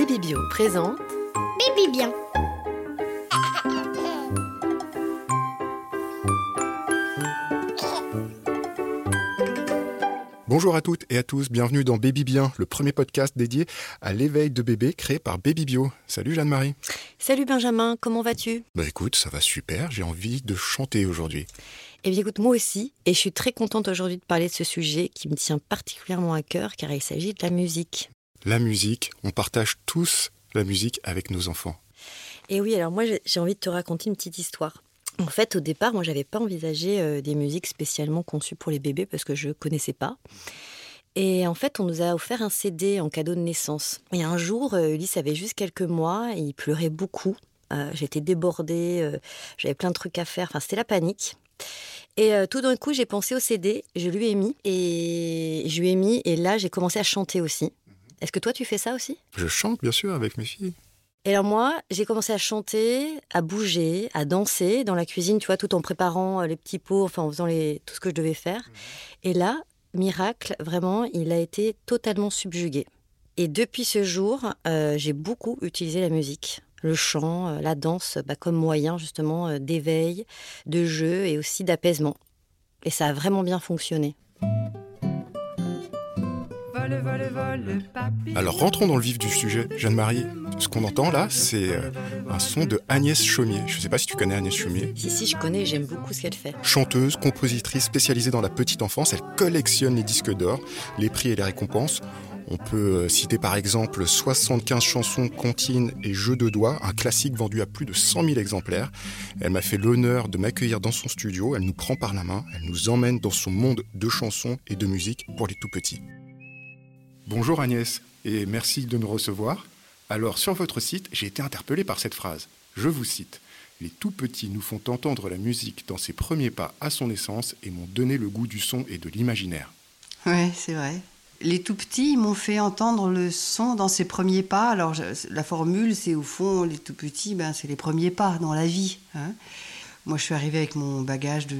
Baby Bio présente Baby bien. Bonjour à toutes et à tous, bienvenue dans Baby Bien, le premier podcast dédié à l'éveil de bébé créé par Baby Bio. Salut Jeanne-Marie. Salut Benjamin, comment vas-tu? Bah écoute, ça va super, j'ai envie de chanter aujourd'hui. Eh bien écoute, moi aussi, et je suis très contente aujourd'hui de parler de ce sujet qui me tient particulièrement à cœur car il s'agit de la musique. La musique, on partage tous la musique avec nos enfants. Et oui, alors moi j'ai envie de te raconter une petite histoire. En fait, au départ, moi, j'avais pas envisagé euh, des musiques spécialement conçues pour les bébés parce que je connaissais pas. Et en fait, on nous a offert un CD en cadeau de naissance. Et un jour, euh, Ulysse avait juste quelques mois, il pleurait beaucoup. Euh, J'étais débordée, euh, j'avais plein de trucs à faire. Enfin, c'était la panique. Et tout d'un coup, j'ai pensé au CD, je lui ai mis, et je lui ai mis, et là, j'ai commencé à chanter aussi. Est-ce que toi, tu fais ça aussi? Je chante bien sûr avec mes filles. et alors moi, j'ai commencé à chanter, à bouger, à danser dans la cuisine, tu vois, tout en préparant euh, les petits pots, enfin en faisant les... tout ce que je devais faire. Et là, miracle, vraiment, il a été totalement subjugué. Et depuis ce jour, euh, j'ai beaucoup utilisé la musique, le chant, euh, la danse, bah, comme moyen justement d'éveil, de jeu et aussi d'apaisement. Et ça a vraiment bien fonctionné. Vole, vole, vole, papy. Alors rentrons dans le vif du sujet, Jeanne-Marie. Ce qu'on entend là, c'est euh, un son de Agnès Chaumier. Je ne sais pas si tu connais Agnès Chaumier. Si, si, je connais, j'aime beaucoup ce qu'elle fait. Chanteuse, compositrice spécialisée dans la petite enfance, elle collectionne les disques d'or, les prix et les récompenses. On peut euh, citer par exemple 75 chansons comptines et jeux de doigts, un classique vendu à plus de 100 000 exemplaires. Elle m'a fait l'honneur de m'accueillir dans son studio, elle nous prend par la main, elle nous emmène dans son monde de chansons et de musique pour les tout petits. Bonjour Agnès, et merci de nous recevoir. Alors sur votre site, j'ai été interpellé par cette phrase. Je vous cite. Les tout petits nous font entendre la musique dans ses premiers pas à son naissance et m'ont donné le goût du son et de l'imaginaire. Oui, c'est vrai. Les tout petits m'ont fait entendre le son dans ses premiers pas. Alors, la formule, c'est au fond, les tout petits, ben, c'est les premiers pas dans la vie. hein. Moi, je suis arrivée avec mon bagage de,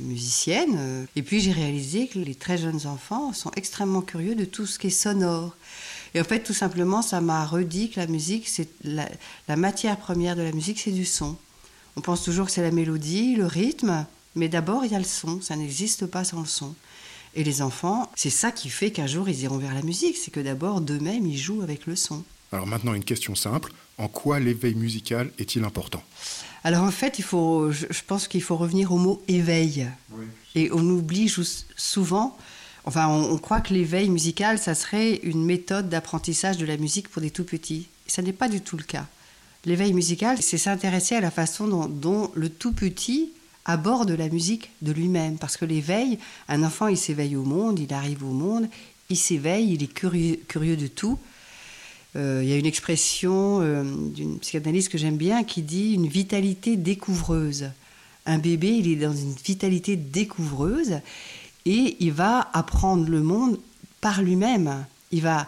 musicienne. euh, et puis, j'ai réalisé que les très jeunes enfants sont extrêmement curieux de tout ce qui est sonore. Et en fait, tout simplement, ça m'a redit que la musique, c'est la matière première de la musique, c'est du son. On pense toujours que c'est la mélodie, le rythme, mais d'abord, il y a le son. Ça n'existe pas sans le son. Et les enfants, c'est ça qui fait qu'un jour ils iront vers la musique, c'est que d'abord d'eux-mêmes ils jouent avec le son. Alors maintenant une question simple, en quoi l'éveil musical est-il important? Alors en fait, il faut, je, je pense qu'il faut revenir au mot éveil. Et on oublie souvent, enfin on, on croit que l'éveil musical, ça serait une méthode d'apprentissage de la musique pour des tout petits. Ça n'est pas du tout le cas. L'éveil musical, c'est s'intéresser à la façon dont, dont le tout petit aborde la musique de lui-même. Parce que l'éveil, un enfant, il s'éveille au monde, il arrive au monde, il s'éveille, il est curieux, curieux de tout. Euh, il y a une expression euh, d'une psychanalyste que j'aime bien qui dit une vitalité découvreuse. Un bébé, il est dans une vitalité découvreuse et il va apprendre le monde par lui-même. Il va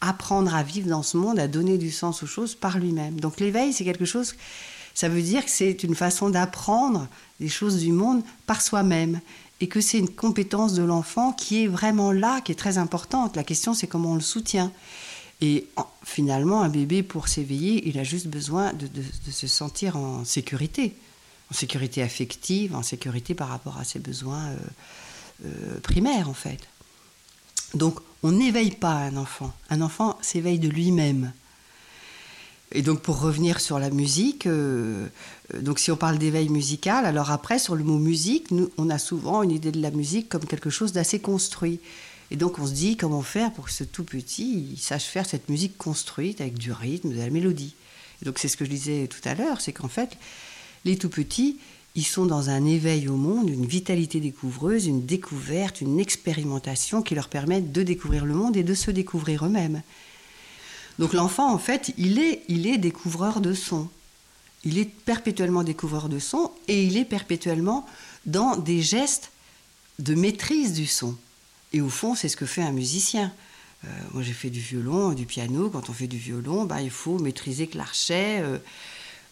apprendre à vivre dans ce monde, à donner du sens aux choses par lui-même. Donc l'éveil, c'est quelque chose, ça veut dire que c'est une façon d'apprendre des choses du monde par soi-même et que c'est une compétence de l'enfant qui est vraiment là, qui est très importante. La question, c'est comment on le soutient. Et en- finalement, un bébé, pour s'éveiller, il a juste besoin de, se sentir en sécurité, en sécurité affective, en sécurité par rapport à ses besoins euh, euh, primaires, en fait. Donc, on n'éveille pas un enfant. Un enfant s'éveille de lui-même. Et donc, pour revenir sur la musique, euh, donc si on parle d'éveil musical, alors après, sur le mot musique, on a souvent une idée de la musique comme quelque chose d'assez construit. Et donc, on se dit comment faire pour que ce tout petit sache faire cette musique construite avec du rythme, de la mélodie. Et donc, c'est ce que je disais tout à l'heure, c'est qu'en fait, les tout petits, ils sont dans un éveil au monde, une vitalité découvreuse, une découverte, une expérimentation qui leur permettent de découvrir le monde et de se découvrir eux-mêmes. Donc l'enfant, en fait, il est, il est découvreur de son. Il est perpétuellement découvreur de son et il est perpétuellement dans des gestes de maîtrise du son. Et au fond, c'est ce que fait un musicien. Euh, moi, j'ai fait du violon, du piano. Quand on fait du violon, bah, il faut maîtriser que l'archet euh,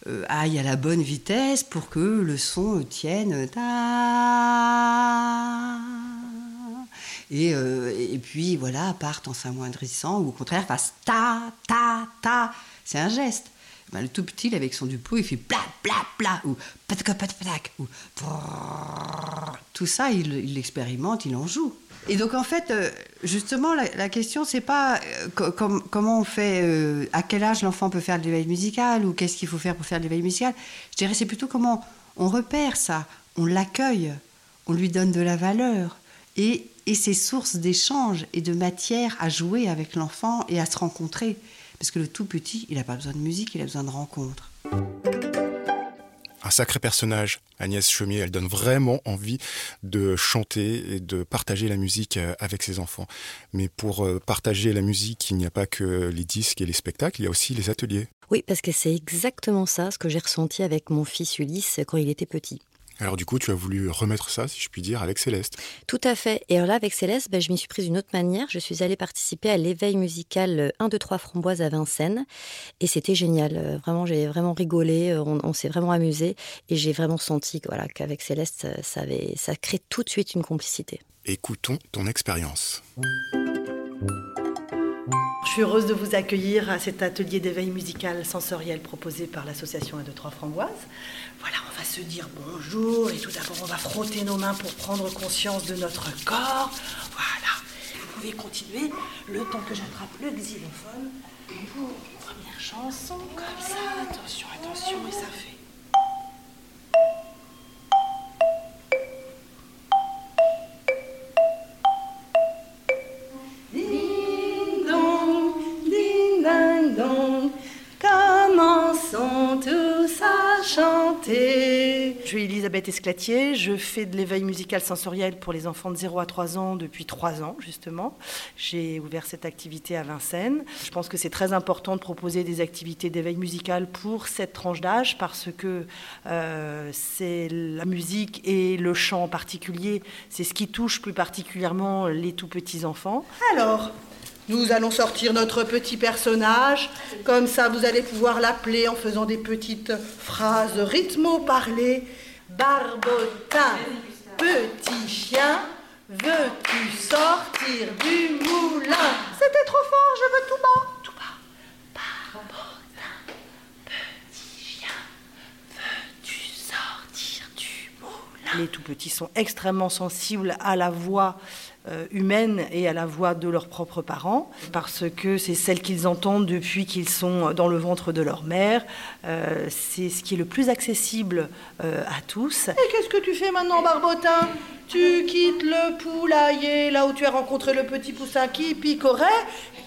euh, aille à la bonne vitesse pour que le son tienne. Et, et puis voilà, partent en s'amoindrissant ou au contraire fassent ta, ta, ta. C'est un geste. Ben, le tout petit, avec son duplo, il fait pla, pla, pla, ou patac, ou tout ça, il l'expérimente, il en joue. Et donc en fait, euh, justement, la, question, c'est pas euh, comment on fait, euh, à quel âge l'enfant peut faire de l'éveil musical ou qu'est-ce qu'il faut faire pour faire de l'éveil musical. Je dirais, c'est plutôt comment on repère ça, on l'accueille, on lui donne de la valeur et, et c'est source d'échange et de matière à jouer avec l'enfant et à se rencontrer. Parce que le tout petit, il n'a pas besoin de musique, il a besoin de rencontres un sacré personnage, Agnès Chemier. Elle donne vraiment envie de chanter et de partager la musique euh, avec ses enfants. Mais pour euh, partager la musique, il n'y a pas que les disques et les spectacles, il y a aussi les ateliers. Oui, parce que c'est exactement ça ce que j'ai ressenti avec mon fils Ulysse quand il était petit. Alors du coup, tu as voulu remettre ça, si je puis dire, avec Céleste. Tout à fait. Et alors là, avec Céleste, ben, je m'y suis prise d'une autre manière. Je suis allée participer à l'éveil musical 1, 2, 3 Framboise à Vincennes. Et c'était génial. Euh, vraiment, j'ai vraiment rigolé. Euh, on, s'est vraiment amusé. Et j'ai vraiment senti voilà, qu'avec Céleste, ça, avait, ça crée tout de suite une complicité. Écoutons ton expérience. Je suis heureuse de vous accueillir à cet atelier d'éveil musical sensoriel proposé par l'association 1, 2, 3 Framboise. Voilà, on va se dire bonjour et tout d'abord on va frotter nos mains pour prendre conscience de notre corps. Voilà. Vous pouvez continuer le temps que j'attrape le xylophone pour première chanson comme ça. Attention, attention et ça fait. Elisabeth Esclatier, je fais de l'éveil musical sensoriel pour les enfants de 0 à 3 ans depuis 3 ans justement. J'ai ouvert cette activité à Vincennes. Je pense que c'est très important de proposer des activités d'éveil musical pour cette tranche d'âge parce que euh, c'est la musique et le chant en particulier, c'est ce qui touche plus particulièrement les tout petits enfants. Alors, nous allons sortir notre petit personnage. Comme ça, vous allez pouvoir l'appeler en faisant des petites phrases rythmo-parlées. Barbotin, petit chien, veux-tu sortir du moulin? C'était trop fort, je veux tout bas. Tout bas. Barbotin, petit chien, veux-tu sortir du moulin? Les tout petits sont extrêmement sensibles à la voix humaine et à la voix de leurs propres parents, parce que c'est celle qu'ils entendent depuis qu'ils sont dans le ventre de leur mère. Euh, c'est ce qui est le plus accessible euh, à tous. Et qu'est-ce que tu fais maintenant, Barbotin? Tu quittes le poulailler, là où tu as rencontré le petit poussin qui picorait.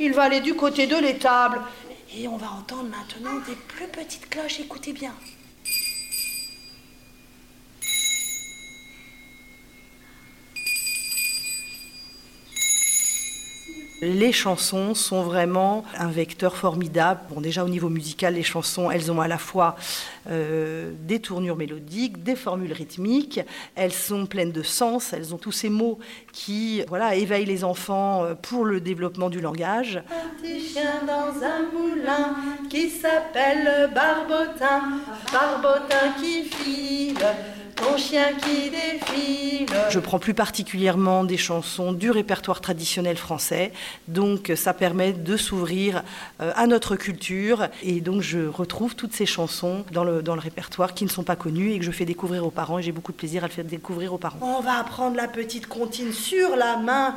Il va aller du côté de l'étable. Et on va entendre maintenant des plus petites cloches. Écoutez bien. Les chansons sont vraiment un vecteur formidable. Bon, déjà au niveau musical, les chansons, elles ont à la fois euh, des tournures mélodiques, des formules rythmiques. Elles sont pleines de sens. Elles ont tous ces mots qui, voilà, éveillent les enfants euh, pour le développement du langage. Un chien dans un moulin qui s'appelle Barbotin, Barbotin qui file ton chien qui défile. Je prends plus particulièrement des chansons du répertoire traditionnel français, donc ça permet de s'ouvrir euh, à notre culture et donc je retrouve toutes ces chansons dans le, dans le répertoire qui ne sont pas connues et que je fais découvrir aux parents et j'ai beaucoup de plaisir à le faire découvrir aux parents. On va apprendre la petite comptine sur la main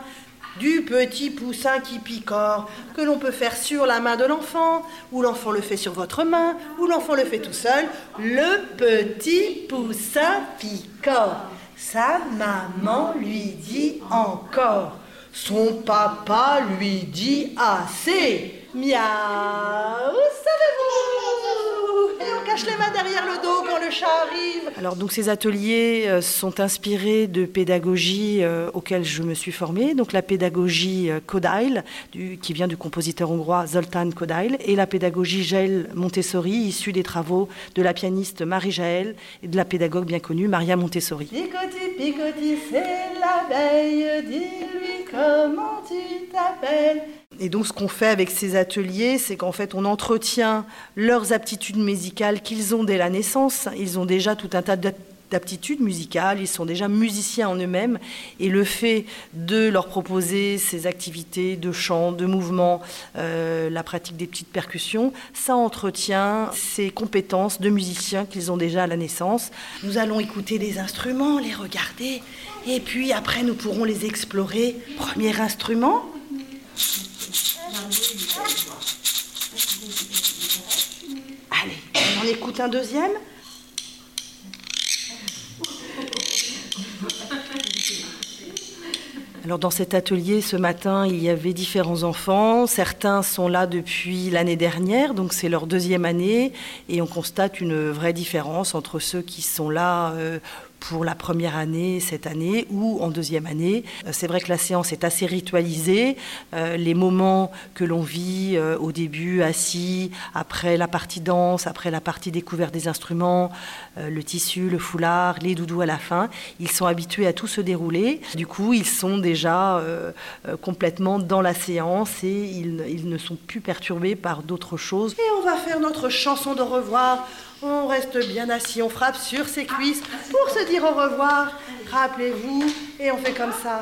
du petit poussin qui picore, que l'on peut faire sur la main de l'enfant, ou l'enfant le fait sur votre main, ou l'enfant le fait tout seul. Le petit poussin picore. Sa maman lui dit encore. Son papa lui dit assez. Miaou, savez-vous Et on cache les mains derrière le dos quand le chat arrive. Alors donc ces ateliers euh, sont inspirés de pédagogie euh, auxquelles je me suis formée. Donc la pédagogie euh, Kodail, qui vient du compositeur hongrois Zoltán Kodail, et la pédagogie Jaël Montessori, issue des travaux de la pianiste Marie Jaël et de la pédagogue bien connue Maria Montessori. Picotti, picotti, c'est l'abeille, dis-lui comment tu t'appelles. Et donc, ce qu'on fait avec ces ateliers, c'est qu'en fait, on entretient leurs aptitudes musicales qu'ils ont dès la naissance. Ils ont déjà tout un tas d'aptitude musicale, ils sont déjà musiciens en eux-mêmes, et le fait de leur proposer ces activités de chant, de mouvement, euh, la pratique des petites percussions, ça entretient ces compétences de musiciens qu'ils ont déjà à la naissance. Nous allons écouter les instruments, les regarder, et puis après nous pourrons les explorer. Premier instrument. Allez, on écoute un deuxième. Alors dans cet atelier ce matin, il y avait différents enfants. Certains sont là depuis l'année dernière, donc c'est leur deuxième année, et on constate une vraie différence entre ceux qui sont là euh, pour la première année cette année ou en deuxième année. Euh, c'est vrai que la séance est assez ritualisée. Euh, les moments que l'on vit euh, au début assis, après la partie danse, après la partie découverte des instruments, le tissu, le foulard, les doudous à la fin, ils sont habitués à tout se dérouler. Du coup, ils sont déjà complètement dans la séance et ils, ils ne sont plus perturbés par d'autres choses. Et on va faire notre chanson de revoir on reste bien assis, on frappe sur ses cuisses pour se dire au revoir. Rappelez-vous, et on fait comme ça.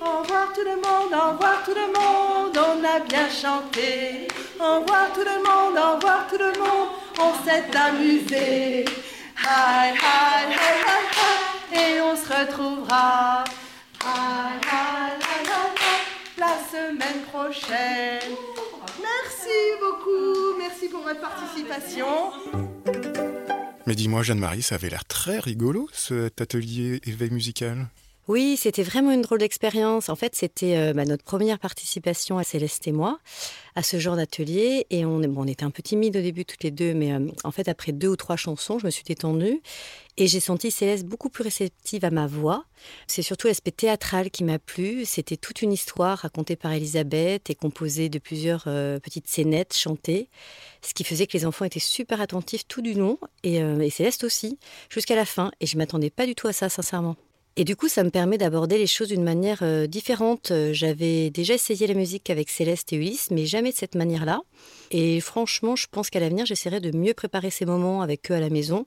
Au revoir tout le monde, au revoir tout le monde, on a bien chanté. Au revoir tout le monde, au revoir tout le monde, on s'est amusé. Hi, hi, hi, hi, hi, et on se retrouvera. Hi, hi, hi, hi, la semaine prochaine. Merci beaucoup, merci pour votre participation. Mais dis-moi, Jeanne-Marie, ça avait l'air très rigolo, cet atelier éveil musical? Oui, c'était vraiment une drôle d'expérience. En fait, c'était euh, bah, notre première participation à Céleste et moi, à ce genre d'atelier. Et on, on était un peu timides au début toutes les deux, mais euh, en fait, après deux ou trois chansons, je me suis détendue. Et j'ai senti Céleste beaucoup plus réceptive à ma voix. C'est surtout l'aspect théâtral qui m'a plu. C'était toute une histoire racontée par Elisabeth et composée de plusieurs euh, petites scénettes chantées. Ce qui faisait que les enfants étaient super attentifs tout du long. Et, et Céleste aussi, jusqu'à la fin. Et je m'attendais pas du tout à ça, sincèrement. Et du coup, ça me permet d'aborder les choses d'une manière euh, différente. J'avais déjà essayé la musique avec Céleste et Ulysse, mais jamais de cette manière-là. Et franchement, je pense qu'à l'avenir, j'essaierai de mieux préparer ces moments avec eux à la maison.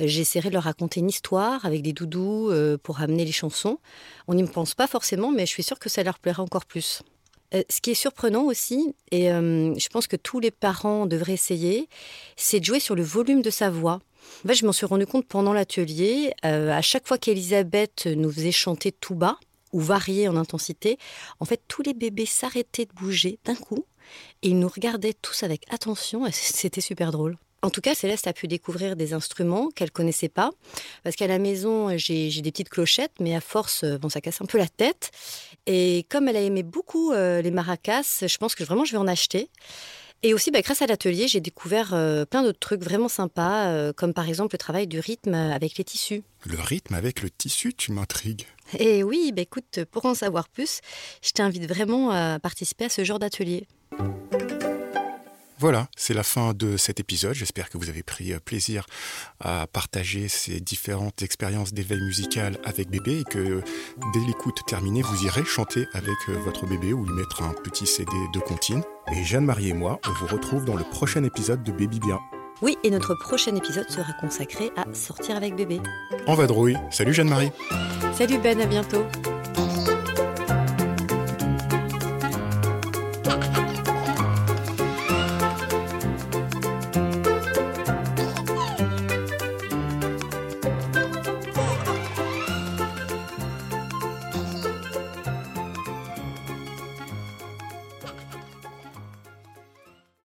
Euh, j'essaierai de leur raconter une histoire avec des doudous euh, pour amener les chansons. On n'y pense pas forcément, mais je suis sûre que ça leur plaira encore plus. Ce qui est surprenant aussi, et je pense que tous les parents devraient essayer, c'est de jouer sur le volume de sa voix. En fait, je m'en suis rendu compte pendant l'atelier. Euh, à chaque fois qu'Elisabeth nous faisait chanter tout bas ou varier en intensité, en fait, tous les bébés s'arrêtaient de bouger d'un coup et ils nous regardaient tous avec attention. C'était super drôle. En tout cas, Céleste a pu découvrir des instruments qu'elle connaissait pas, parce qu'à la maison, j'ai des petites clochettes, mais à force, bon, ça casse un peu la tête. Et comme elle a aimé beaucoup euh, les maracas, je pense que vraiment je vais en acheter. Et aussi, bah, grâce à l'atelier, j'ai découvert euh, plein d'autres trucs vraiment sympas, euh, comme par exemple le travail du rythme avec les tissus. Le rythme avec le tissu, tu m'intrigues. Et oui, bah, écoute, pour en savoir plus, je t'invite vraiment à participer à ce genre d'atelier. Voilà, c'est la fin de cet épisode. J'espère que vous avez pris euh, plaisir à partager ces différentes expériences d'éveil musical avec bébé et que dès l'écoute terminée, vous irez chanter avec euh, votre bébé ou lui mettre un petit CD de comptine. Et Jeanne-Marie et moi, on vous retrouve dans le prochain épisode de Baby Bien. Oui, et notre prochain épisode sera consacré à sortir avec bébé. En vadrouille. Salut Jeanne-Marie. Salut Ben, à bientôt.